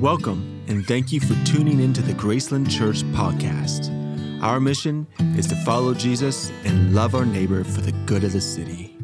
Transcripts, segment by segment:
Welcome, and thank you for tuning into the Graceland Church podcast. Our mission is to follow Jesus and love our neighbor for the good of the city.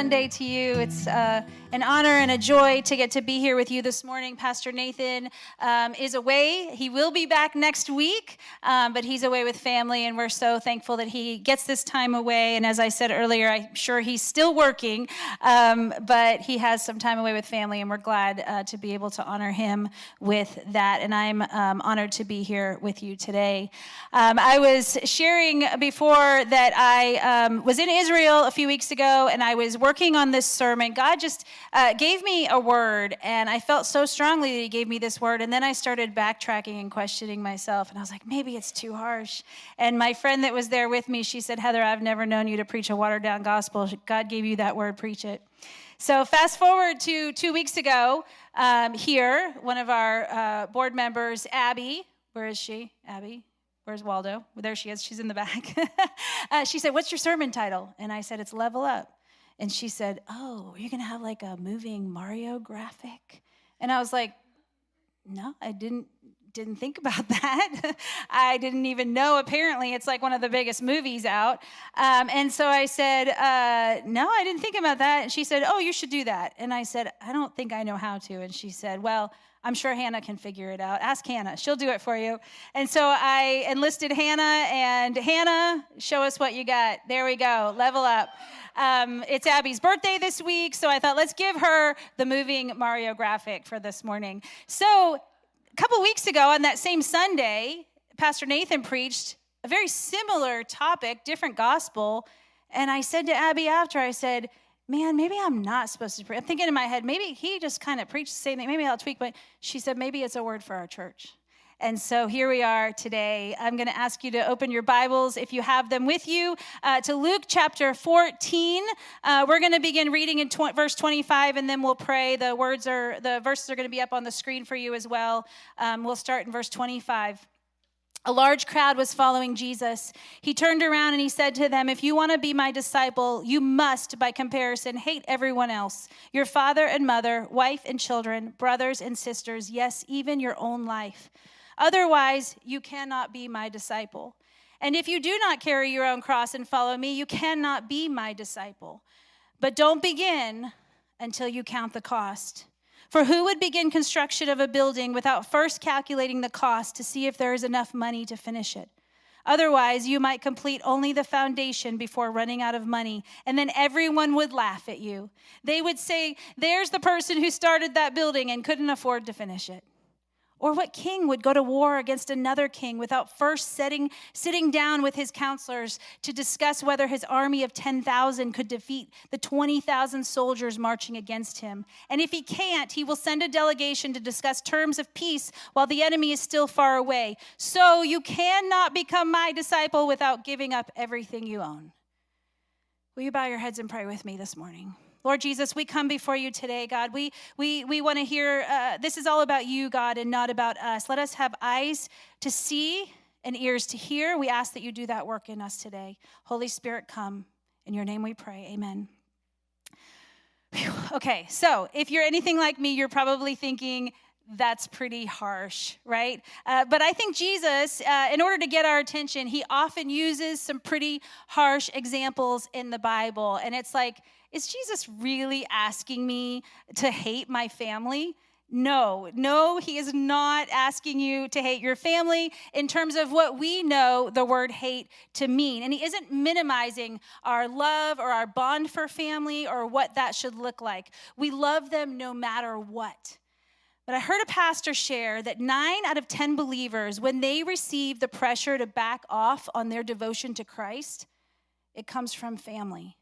Sunday to you. It's uh, an honor and a joy to get to be here with you this morning. Pastor Nathan um, is away. He will be back next week, um, but he's away with family, and we're so thankful that he gets this time away. And as I said earlier, I'm sure he's still working, um, but he has some time away with family, and we're glad uh, to be able to honor him with that. And I'm um, honored to be here with you today. Um, I was sharing before that I um, was in Israel a few weeks ago, and I was working on this sermon. God just uh, gave me a word, and I felt so strongly that He gave me this word. And then I started backtracking and questioning myself, and I was like, maybe it's too harsh. And my friend that was there with me, she said, Heather, I've never known you to preach a watered down gospel. God gave you that word, preach it. So, fast forward to two weeks ago, um, here, one of our uh, board members, Abby, where is she? Abby? Where's Waldo? There she is. She's in the back. uh, she said, What's your sermon title? And I said, It's Level Up. And she said, Oh, you're going to have like a moving Mario graphic? And I was like, No, I didn't didn't think about that. I didn't even know. Apparently, it's like one of the biggest movies out. Um, and so I said, uh, No, I didn't think about that. And she said, Oh, you should do that. And I said, I don't think I know how to. And she said, Well, I'm sure Hannah can figure it out. Ask Hannah, she'll do it for you. And so I enlisted Hannah, and Hannah, show us what you got. There we go, level up. Um, it's Abby's birthday this week, so I thought let's give her the moving Mario graphic for this morning. So a couple weeks ago on that same Sunday, Pastor Nathan preached a very similar topic, different gospel. And I said to Abby after, I said, man, maybe I'm not supposed to preach. I'm thinking in my head, maybe he just kind of preached the same thing. Maybe I'll tweak, but she said, maybe it's a word for our church. And so here we are today. I'm going to ask you to open your Bibles, if you have them with you, uh, to Luke chapter 14. Uh, we're going to begin reading in tw- verse 25, and then we'll pray. The words are, the verses are going to be up on the screen for you as well. Um, we'll start in verse 25. A large crowd was following Jesus. He turned around and he said to them, If you want to be my disciple, you must, by comparison, hate everyone else your father and mother, wife and children, brothers and sisters, yes, even your own life. Otherwise, you cannot be my disciple. And if you do not carry your own cross and follow me, you cannot be my disciple. But don't begin until you count the cost. For who would begin construction of a building without first calculating the cost to see if there is enough money to finish it? Otherwise, you might complete only the foundation before running out of money, and then everyone would laugh at you. They would say, There's the person who started that building and couldn't afford to finish it. Or what king would go to war against another king without first setting, sitting down with his counselors to discuss whether his army of 10,000 could defeat the 20,000 soldiers marching against him? And if he can't, he will send a delegation to discuss terms of peace while the enemy is still far away. So you cannot become my disciple without giving up everything you own. Will you bow your heads and pray with me this morning? Lord Jesus, we come before you today, God. We, we, we want to hear, uh, this is all about you, God, and not about us. Let us have eyes to see and ears to hear. We ask that you do that work in us today. Holy Spirit, come. In your name we pray. Amen. Whew. Okay, so if you're anything like me, you're probably thinking, that's pretty harsh, right? Uh, but I think Jesus, uh, in order to get our attention, he often uses some pretty harsh examples in the Bible. And it's like, is Jesus really asking me to hate my family? No, no, he is not asking you to hate your family in terms of what we know the word hate to mean. And he isn't minimizing our love or our bond for family or what that should look like. We love them no matter what. But I heard a pastor share that nine out of 10 believers, when they receive the pressure to back off on their devotion to Christ, it comes from family.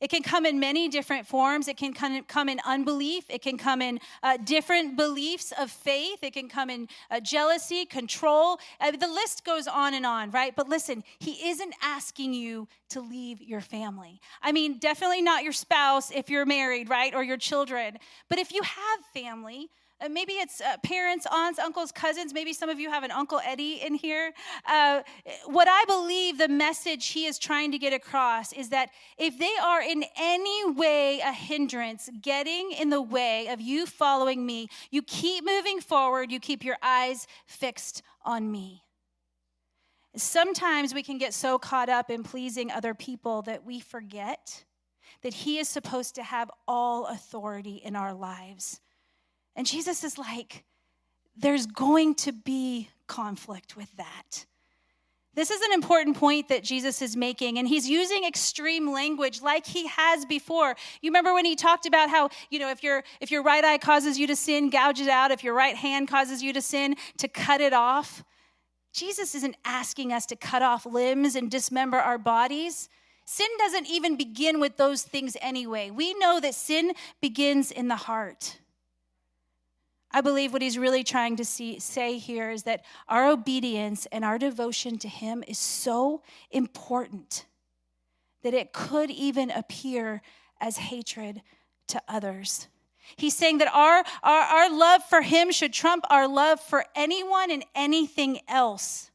It can come in many different forms. It can come in unbelief. It can come in uh, different beliefs of faith. It can come in uh, jealousy, control. Uh, the list goes on and on, right? But listen, he isn't asking you to leave your family. I mean, definitely not your spouse if you're married, right? Or your children. But if you have family, Uh, maybe it's uh, parents, aunts, uncles, cousins. Maybe some of you have an Uncle Eddie in here. Uh, what I believe the message he is trying to get across is that if they are in any way a hindrance, getting in the way of you following me, you keep moving forward, you keep your eyes fixed on me. Sometimes we can get so caught up in pleasing other people that we forget that He is supposed to have all authority in our lives. And Jesus is like, there's going to be conflict with that. This is an important point that Jesus is making, and he's using extreme language like he has before. You remember when he talked about how, you know, if your if your right eye causes you to sin, gouge it out. If your right hand causes you to sin, to cut it off. Jesus isn't asking us to cut off limbs and dismember our bodies. Sin doesn't even begin with those things anyway. We know that sin begins in the heart. I believe what he's really trying to see, say here is that our obedience and our devotion to him is so important that it could even appear as hatred to others. He's saying that our, our, our love for him should trump our love for anyone and anything else.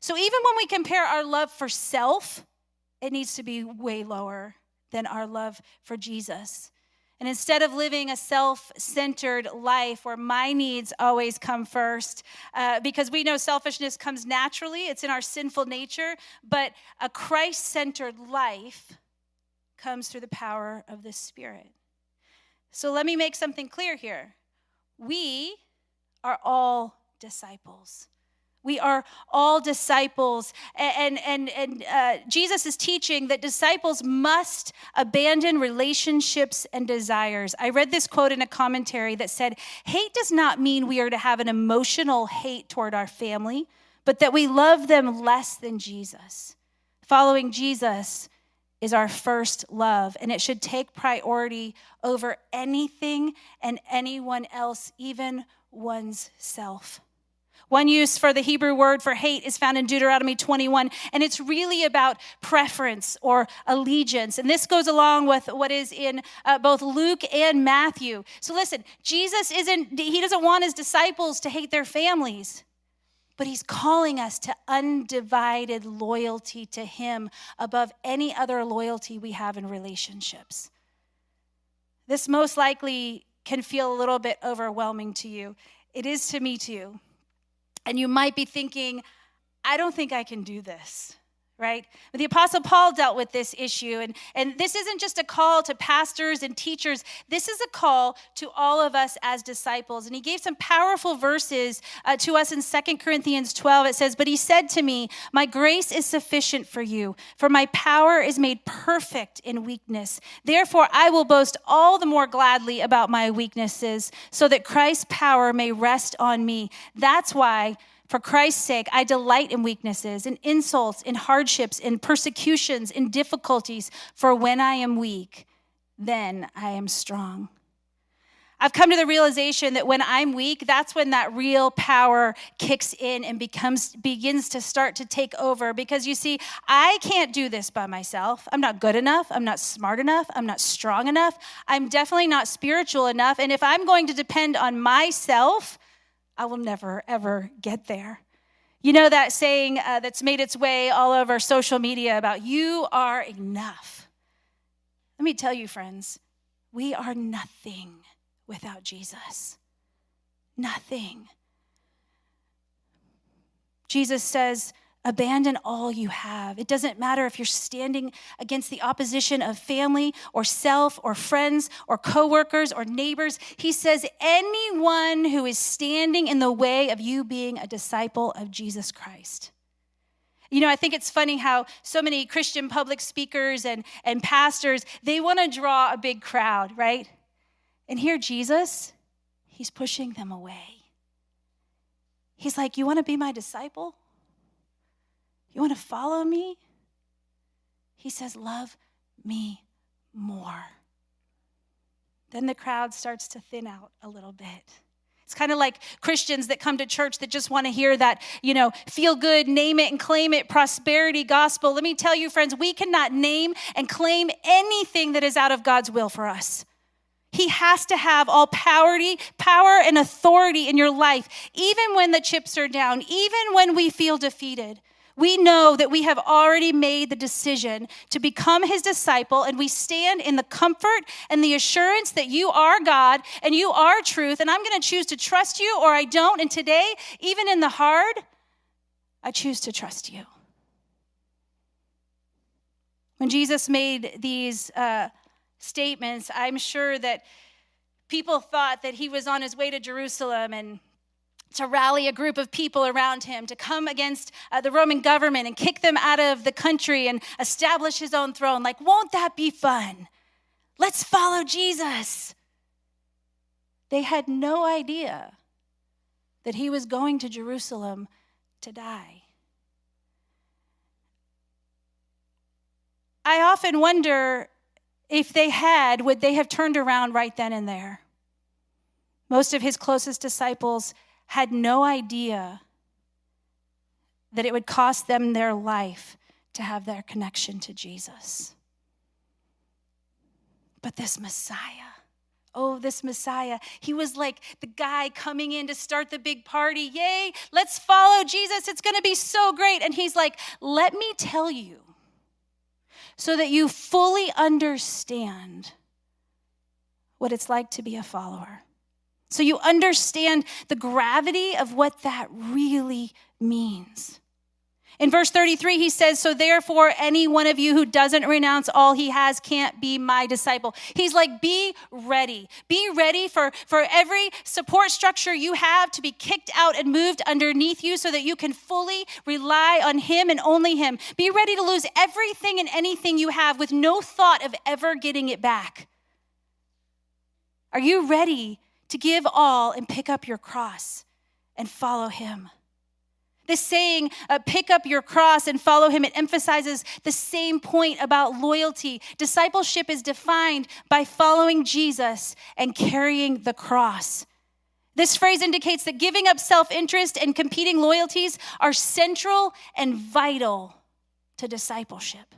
So even when we compare our love for self, it needs to be way lower than our love for Jesus. And instead of living a self centered life where my needs always come first, uh, because we know selfishness comes naturally, it's in our sinful nature, but a Christ centered life comes through the power of the Spirit. So let me make something clear here. We are all disciples. We are all disciples. And, and, and uh, Jesus is teaching that disciples must abandon relationships and desires. I read this quote in a commentary that said, Hate does not mean we are to have an emotional hate toward our family, but that we love them less than Jesus. Following Jesus is our first love, and it should take priority over anything and anyone else, even one's self. One use for the Hebrew word for hate is found in Deuteronomy 21, and it's really about preference or allegiance. And this goes along with what is in uh, both Luke and Matthew. So listen, Jesus isn't, he doesn't want his disciples to hate their families but he's calling us to undivided loyalty to him above any other loyalty we have in relationships. This most likely can feel a little bit overwhelming to you. It is to me too. And you might be thinking, I don't think I can do this right? But the Apostle Paul dealt with this issue. And, and this isn't just a call to pastors and teachers, this is a call to all of us as disciples. And he gave some powerful verses uh, to us in Second Corinthians 12. It says, But he said to me, My grace is sufficient for you, for my power is made perfect in weakness. Therefore, I will boast all the more gladly about my weaknesses, so that Christ's power may rest on me. That's why for Christ's sake, I delight in weaknesses, in insults, in hardships, in persecutions, in difficulties, for when I am weak, then I am strong. I've come to the realization that when I'm weak, that's when that real power kicks in and becomes begins to start to take over because you see, I can't do this by myself. I'm not good enough, I'm not smart enough, I'm not strong enough. I'm definitely not spiritual enough, and if I'm going to depend on myself, I will never, ever get there. You know that saying uh, that's made its way all over social media about you are enough. Let me tell you, friends, we are nothing without Jesus. Nothing. Jesus says, Abandon all you have. It doesn't matter if you're standing against the opposition of family or self or friends or coworkers or neighbors. He says, anyone who is standing in the way of you being a disciple of Jesus Christ. You know, I think it's funny how so many Christian public speakers and, and pastors, they want to draw a big crowd, right? And here, Jesus, he's pushing them away. He's like, You want to be my disciple? You want to follow me? He says, Love me more. Then the crowd starts to thin out a little bit. It's kind of like Christians that come to church that just want to hear that, you know, feel good, name it and claim it, prosperity gospel. Let me tell you, friends, we cannot name and claim anything that is out of God's will for us. He has to have all power, power and authority in your life, even when the chips are down, even when we feel defeated. We know that we have already made the decision to become his disciple, and we stand in the comfort and the assurance that you are God and you are truth, and I'm going to choose to trust you or I don't. And today, even in the hard, I choose to trust you. When Jesus made these uh, statements, I'm sure that people thought that he was on his way to Jerusalem and to rally a group of people around him to come against uh, the Roman government and kick them out of the country and establish his own throne. Like, won't that be fun? Let's follow Jesus. They had no idea that he was going to Jerusalem to die. I often wonder if they had, would they have turned around right then and there? Most of his closest disciples had no idea that it would cost them their life to have their connection to Jesus. But this Messiah, oh, this Messiah, he was like the guy coming in to start the big party. Yay, let's follow Jesus. It's going to be so great. And he's like, let me tell you so that you fully understand what it's like to be a follower. So you understand the gravity of what that really means. In verse 33, he says, So therefore, any one of you who doesn't renounce all he has can't be my disciple. He's like, Be ready. Be ready for, for every support structure you have to be kicked out and moved underneath you so that you can fully rely on him and only him. Be ready to lose everything and anything you have with no thought of ever getting it back. Are you ready to give all and pick up your cross and follow him? This saying, uh, pick up your cross and follow him, it emphasizes the same point about loyalty. Discipleship is defined by following Jesus and carrying the cross. This phrase indicates that giving up self interest and competing loyalties are central and vital to discipleship.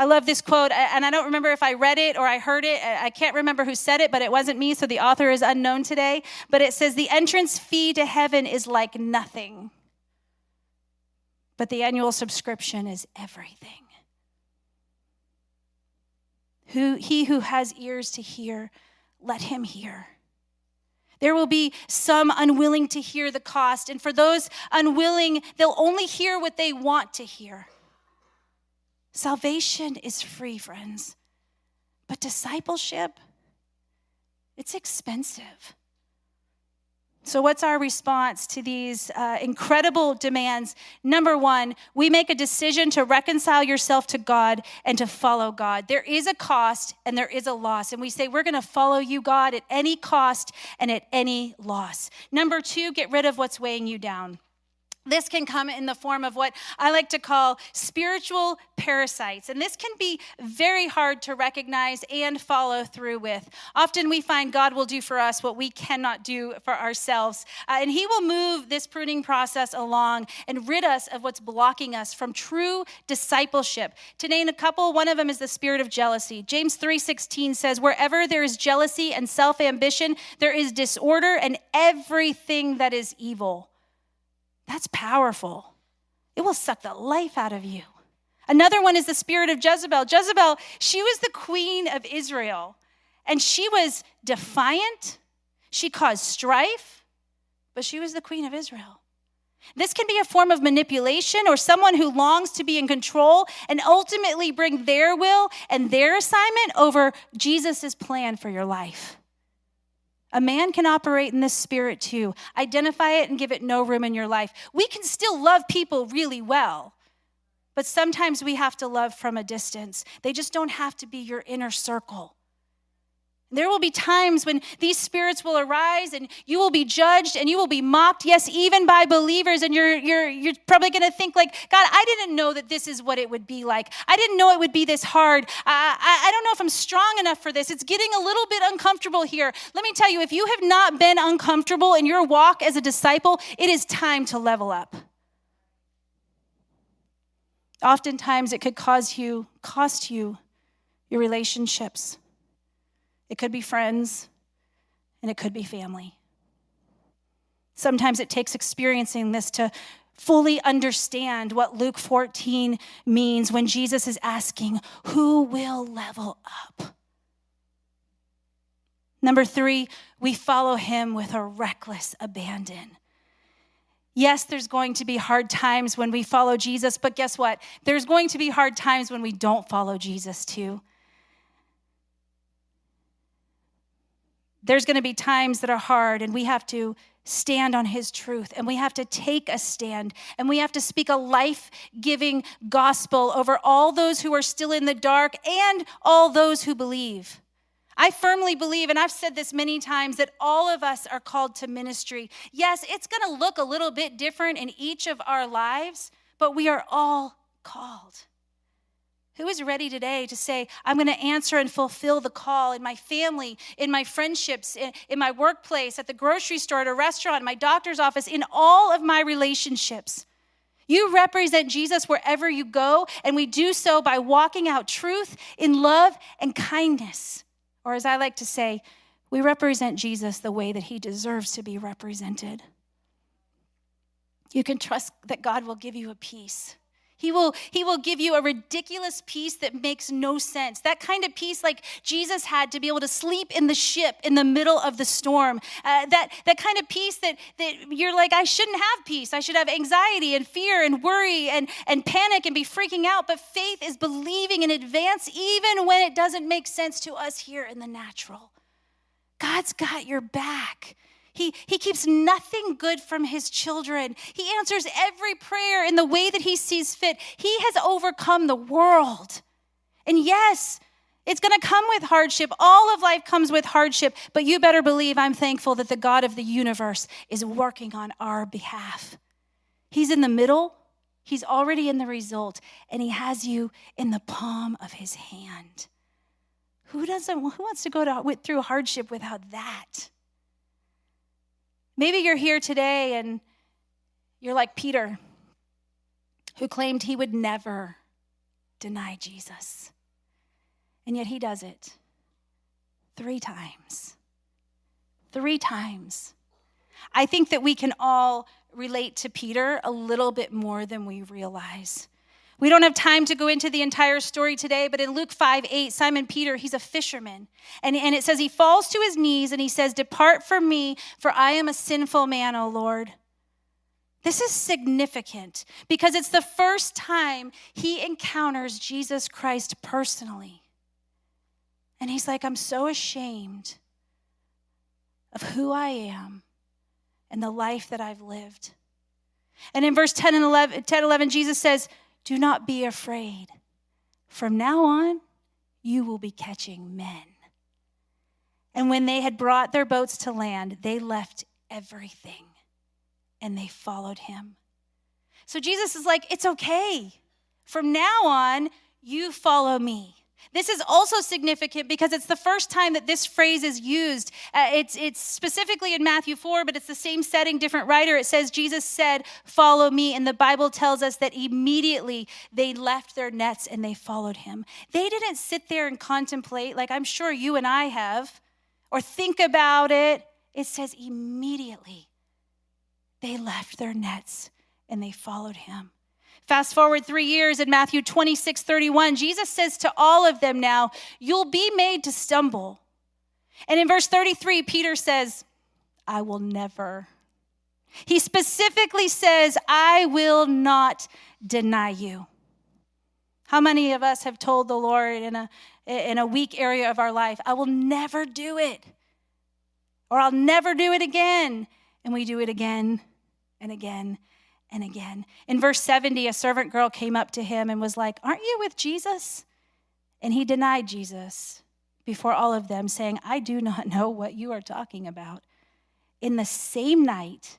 I love this quote, and I don't remember if I read it or I heard it. I can't remember who said it, but it wasn't me, so the author is unknown today. But it says, The entrance fee to heaven is like nothing but the annual subscription is everything. Who, he who has ears to hear, let him hear. There will be some unwilling to hear the cost, and for those unwilling, they'll only hear what they want to hear. Salvation is free, friends, but discipleship, it's expensive. So, what's our response to these uh, incredible demands? Number one, we make a decision to reconcile yourself to God and to follow God. There is a cost and there is a loss. And we say, we're going to follow you, God, at any cost and at any loss. Number two, get rid of what's weighing you down. This can come in the form of what I like to call spiritual parasites. And this can be very hard to recognize and follow through with. Often we find God will do for us what we cannot do for ourselves. Uh, and He will move this pruning process along and rid us of what's blocking us from true discipleship. To name a couple, one of them is the spirit of jealousy. James 3:16 says, Wherever there is jealousy and self-ambition, there is disorder and everything that is evil. That's powerful. It will suck the life out of you. Another one is the spirit of Jezebel. Jezebel, she was the queen of Israel, and she was defiant. She caused strife, but she was the queen of Israel. This can be a form of manipulation or someone who longs to be in control and ultimately bring their will and their assignment over Jesus' plan for your life. A man can operate in this spirit too. Identify it and give it no room in your life. We can still love people really well, but sometimes we have to love from a distance. They just don't have to be your inner circle. There will be times when these spirits will arise and you will be judged and you will be mocked, yes, even by believers. And you're, you're, you're probably going to think, like, God, I didn't know that this is what it would be like. I didn't know it would be this hard. I, I, I don't know if I'm strong enough for this. It's getting a little bit uncomfortable here. Let me tell you, if you have not been uncomfortable in your walk as a disciple, it is time to level up. Oftentimes, it could cause you, cost you your relationships it could be friends, and it could be family. Sometimes it takes experiencing this to fully understand what Luke 14 means when Jesus is asking, Who will level up? Number three, we follow him with a reckless abandon. Yes, there's going to be hard times when we follow Jesus, but guess what? There's going to be hard times when we don't follow Jesus too. There's going to be times that are hard, and we have to stand on his truth and we have to take a stand and we have to speak a life giving gospel over all those who are still in the dark and all those who believe. I firmly believe, and I've said this many times, that all of us are called to ministry. Yes, it's going to look a little bit different in each of our lives, but we are all called. Who is ready today to say, I'm going to answer and fulfill the call in my family, in my friendships, in, in, my workplace, at the grocery store, at a restaurant, my doctor's office, in all of my relationships? You represent Jesus wherever you go, and we do so by walking out truth in love and kindness. Or, as I like to say, we represent Jesus the way that he deserves to be represented. You can trust that God will give you a peace. He will, he will give you a ridiculous peace that makes no sense. That kind of peace, like Jesus had to be able to sleep in the ship in the middle of the storm. Uh, that, that kind of peace that, that you're like, I shouldn't have peace. I should have anxiety and fear and worry and, and panic and be freaking out. But faith is believing in advance, even when it doesn't make sense to us here in the natural. God's got your back. He, he keeps nothing good from his children. He answers every prayer in the way that he sees fit. He has overcome the world. And yes, it's going to come with hardship. All of life comes with hardship, but you better believe I'm thankful that the God of the universe is working on our behalf. He's in the middle, He's already in the result, and He has you in the palm of His hand. Who doesn't who wants to go to, through hardship without that? Maybe you're here today and you're like Peter, who claimed he would never deny Jesus. And yet he does it three times. Three times. I think that we can all relate to Peter a little bit more than we realize. We don't have time to go into the entire story today, but in Luke 5 8, Simon Peter, he's a fisherman. And, and it says he falls to his knees and he says, Depart from me, for I am a sinful man, O Lord. This is significant because it's the first time he encounters Jesus Christ personally. And he's like, I'm so ashamed of who I am and the life that I've lived. And in verse 10 and 11, 10, 11 Jesus says, do not be afraid. From now on, you will be catching men. And when they had brought their boats to land, they left everything and they followed him. So Jesus is like, It's okay. From now on, you follow me. This is also significant because it's the first time that this phrase is used. Uh, it's, it's specifically in Matthew 4, but it's the same setting, different writer. It says, Jesus said, Follow me. And the Bible tells us that immediately they left their nets and they followed him. They didn't sit there and contemplate, like I'm sure you and I have, or think about it. It says, immediately they left their nets and they followed him. Fast forward three years in Matthew 26 31, Jesus says to all of them now, You'll be made to stumble. And in verse 33, Peter says, I will never. He specifically says, I will not deny you. How many of us have told the Lord in a, in a weak area of our life, I will never do it, or I'll never do it again? And we do it again and again and again. In verse 70, a servant girl came up to him and was like, Aren't you with Jesus? And he denied Jesus before all of them, saying, I do not know what you are talking about. In the same night,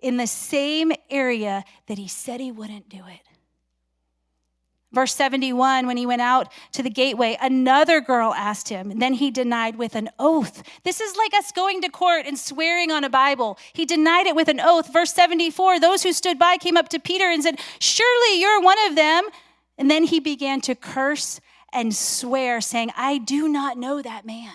in the same area that he said he wouldn't do it. Verse 71, when he went out to the gateway, another girl asked him, and then he denied with an oath. This is like us going to court and swearing on a Bible. He denied it with an oath. Verse 74, those who stood by came up to Peter and said, Surely you're one of them. And then he began to curse and swear, saying, I do not know that man.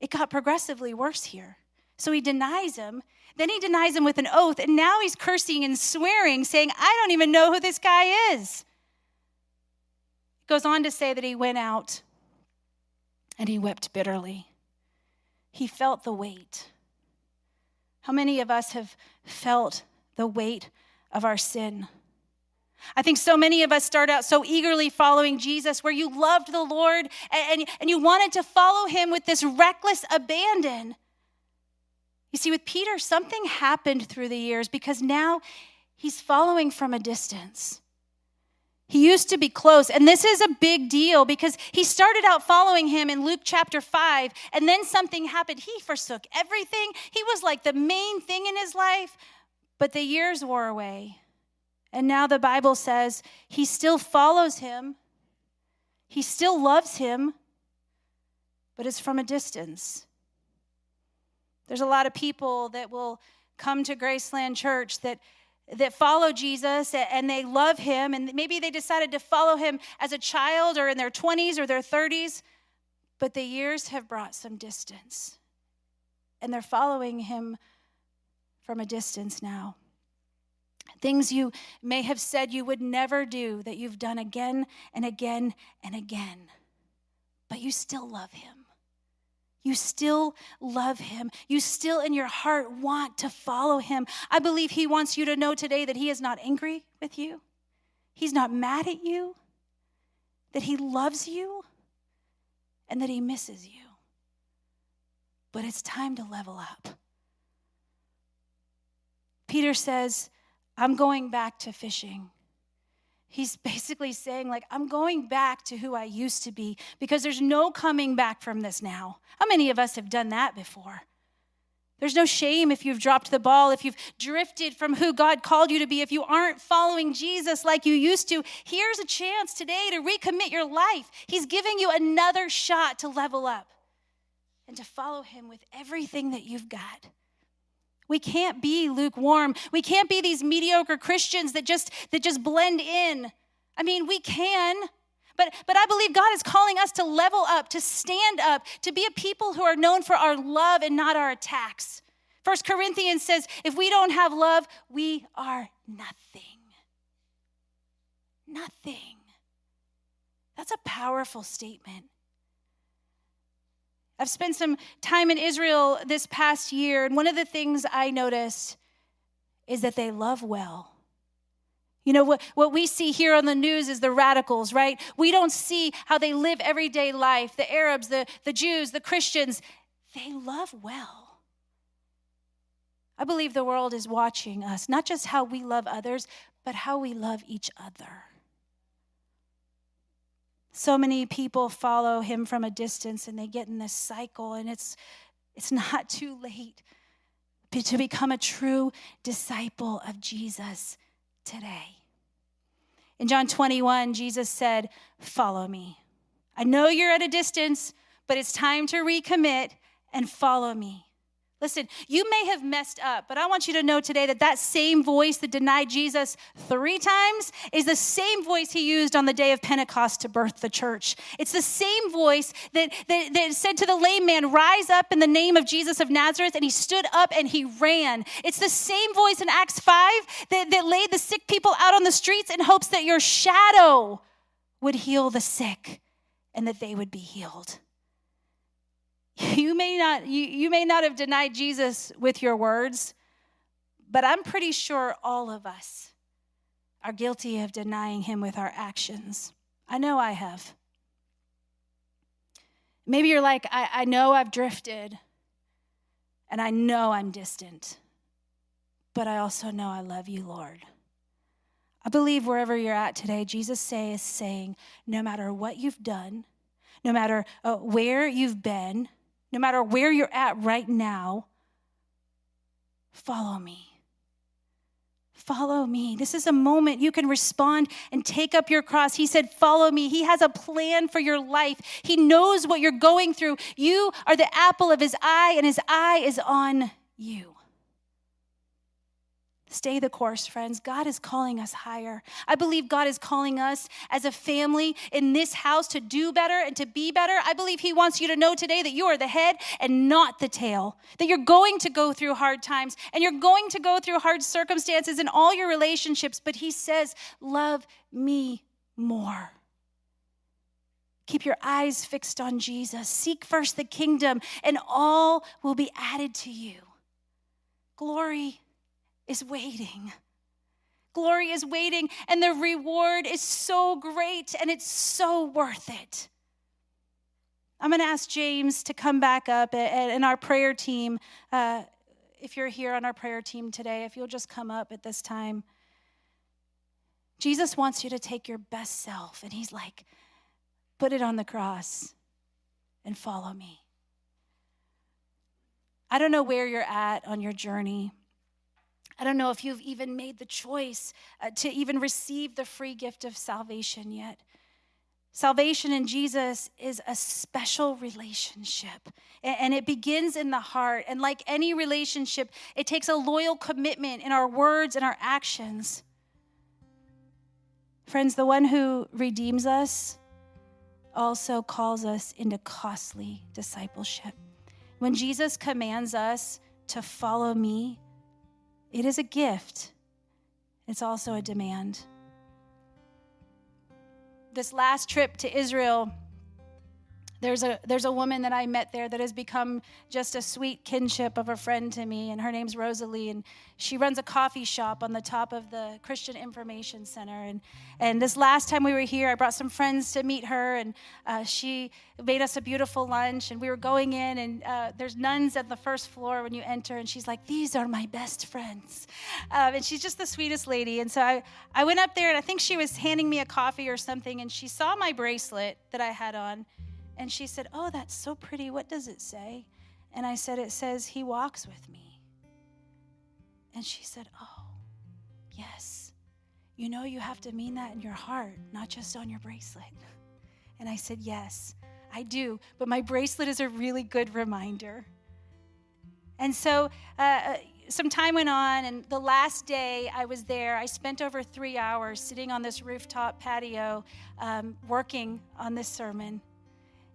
it got progressively worse here. So he denies him. Then he denies him with an oath. And now he's cursing and swearing, saying, I don't even know who this guy is. It goes on to say that he went out and he wept bitterly. He felt the weight. How many of us have felt the weight of our sin? I think so many of us start out so eagerly following Jesus, where you loved the Lord and, and, and you wanted to follow him with this reckless abandon. You see, with Peter, something happened through the years because now he's following from a distance. He used to be close. And this is a big deal because he started out following him in Luke chapter 5, and then something happened. He forsook everything. He was like the main thing in his life, but the years wore away. And now the Bible says he still follows him, he still loves him, but it's from a distance. There's a lot of people that will come to Graceland Church that that follow Jesus and they love him and maybe they decided to follow him as a child or in their 20s or their 30s but the years have brought some distance and they're following him from a distance now. Things you may have said you would never do that you've done again and again and again but you still love him you still love him. You still, in your heart, want to follow him. I believe he wants you to know today that he is not angry with you, he's not mad at you, that he loves you, and that he misses you. But it's time to level up. Peter says, I'm going back to fishing he's basically saying like i'm going back to who i used to be because there's no coming back from this now. How many of us have done that before? There's no shame if you've dropped the ball if you've drifted from who god called you to be if you aren't following jesus like you used to. Here's a chance today to recommit your life. He's giving you another shot to level up and to follow him with everything that you've got we can't be lukewarm. We can't be these mediocre Christians that just that just blend in. I mean, we can, but but I believe God is calling us to level up, to stand up, to be a people who are known for our love and not our attacks. First Corinthians says, if we don't have love, we are nothing. Nothing. That's a powerful statement. I've spent some time in Israel this past year, and one of the things I noticed is that they love well. You know, what, what we see here on the news is the radicals, right? We don't see how they live everyday life. The Arabs, the, the Jews, the Christians, they love well. I believe the world is watching us, not just how we love others, but how we love each other. So many people follow him from a distance and they get in this cycle, and it's, it's not too late to become a true disciple of Jesus today. In John 21, Jesus said, Follow me. I know you're at a distance, but it's time to recommit and follow me. Listen, you may have messed up, but I want you to know today that that same voice that denied Jesus three times is the same voice he used on the day of Pentecost to birth the church. It's the same voice that, that, that said to the lame man, Rise up in the name of Jesus of Nazareth, and he stood up and he ran. It's the same voice in Acts 5 that, that laid the sick people out on the streets in hopes that your shadow would heal the sick and that they would be healed. You may not you, you may not have denied Jesus with your words, but I'm pretty sure all of us are guilty of denying him with our actions. I know I have. Maybe you're like, I, I know I've drifted and I know I'm distant, but I also know I love you, Lord. I believe wherever you're at today, Jesus say, is saying, no matter what you've done, no matter uh, where you've been, no matter where you're at right now, follow me. Follow me. This is a moment you can respond and take up your cross. He said, Follow me. He has a plan for your life. He knows what you're going through. You are the apple of his eye, and his eye is on you. Stay the course, friends. God is calling us higher. I believe God is calling us as a family in this house to do better and to be better. I believe He wants you to know today that you are the head and not the tail, that you're going to go through hard times and you're going to go through hard circumstances in all your relationships, but He says, Love me more. Keep your eyes fixed on Jesus. Seek first the kingdom, and all will be added to you. Glory is waiting. Glory is waiting, and the reward is so great and it's so worth it. I'm going to ask James to come back up and our prayer team. Uh, if you're here on our prayer team today, if you'll just come up at this time. Jesus wants you to take your best self, and He's like, put it on the cross and follow me. I don't know where you're at on your journey. I don't know if you've even made the choice uh, to even receive the free gift of salvation yet. Salvation in Jesus is a special relationship, and it begins in the heart. And like any relationship, it takes a loyal commitment in our words and our actions. Friends, the one who redeems us also calls us into costly discipleship. When Jesus commands us to follow me, it is a gift, it's also a demand. This last trip to Israel, there's a, there's a woman that I met there that has become just a sweet kinship of a friend to me, and her name's Rosalie, and she runs a coffee shop on the top of the Christian Information Center. And, and this last time we were here, I brought some friends to meet her, and uh, she made us a beautiful lunch, and we were going in, and uh, there's nuns at the first floor when you enter, and she's like, These are my best friends. Um, and she's just the sweetest lady. And so I, I went up there, and I think she was handing me a coffee or something, and she saw my bracelet that I had on. And she said, Oh, that's so pretty. What does it say? And I said, It says, He walks with me. And she said, Oh, yes. You know, you have to mean that in your heart, not just on your bracelet. And I said, Yes, I do. But my bracelet is a really good reminder. And so, uh, uh some time went on, and the last day I was there, I spent over three hours sitting on this rooftop patio um, working on this sermon.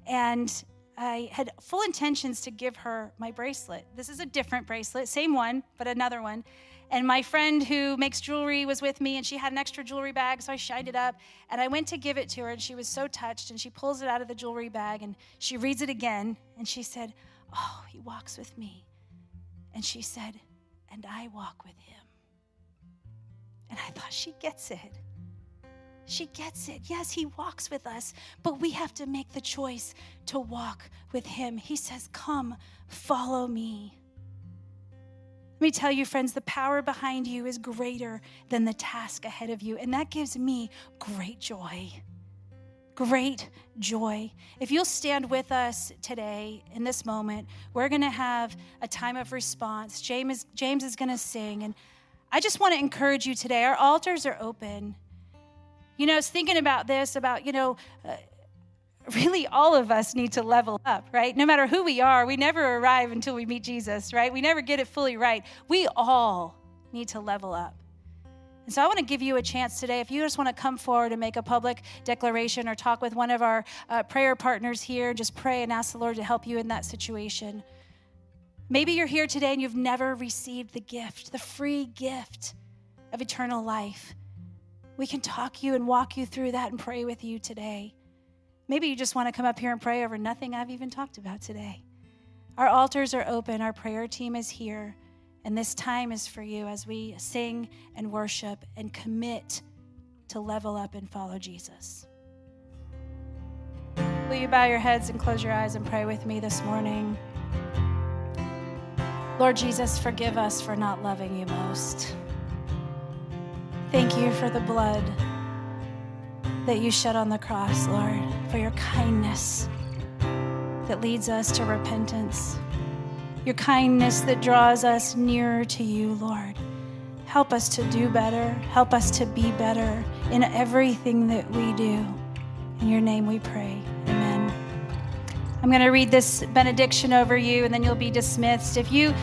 And I had full intentions to give her my bracelet. This is a different bracelet, same one, but another one. And my friend who makes jewelry was with me, and she had an extra jewelry bag, so I shined it up. And I went to give it to her, and she was so touched. And she pulls it out of the jewelry bag, and she reads it again, and she said, Oh, he walks with me. And she said, And I walk with him. And I thought, she gets it. She gets it. Yes, He walks with us, but we have to make the choice to walk with Him. He says, Come, follow me. Let me tell you, friends, the power behind you is greater than the task ahead of you, and that gives me great joy. Great joy. If you'll stand with us today in this moment, we're going to have a time of response. James, James is going to sing, and I just want to encourage you today. Our altars are open. You know, I was thinking about this, about, you know, uh, really all of us need to level up, right? No matter who we are, we never arrive until we meet Jesus, right? We never get it fully right. We all need to level up. And so I want to give you a chance today. If you just want to come forward and make a public declaration or talk with one of our uh, prayer partners here, just pray and ask the Lord to help you in that situation. Maybe you're here today and you've never received the gift, the free gift of eternal life we can talk you and walk you through that and pray with you today. Maybe you just want to come up here and pray over nothing I've even talked about today. Our altars are open, our prayer team is here, and this time is for you as we sing and worship and commit to level up and follow Jesus. Will you bow your heads and close your eyes and pray with me this morning? Lord Jesus, forgive us for not loving you most. Thank you for the blood that you shed on the cross, Lord, for your kindness that leads us to repentance, your kindness that draws us nearer to you, Lord. Help us to do better. Help us to be better in everything that we do. In your name we pray. Amen. I'm going to read this benediction over you and then you'll be dismissed. If you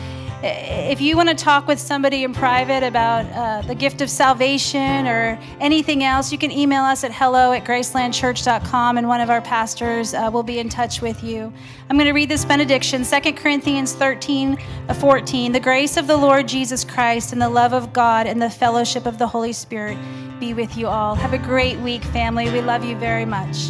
if you want to talk with somebody in private about uh, the gift of salvation or anything else, you can email us at hello at gracelandchurch.com and one of our pastors uh, will be in touch with you. I'm going to read this benediction 2 Corinthians 13 uh, 14. The grace of the Lord Jesus Christ and the love of God and the fellowship of the Holy Spirit be with you all. Have a great week, family. We love you very much.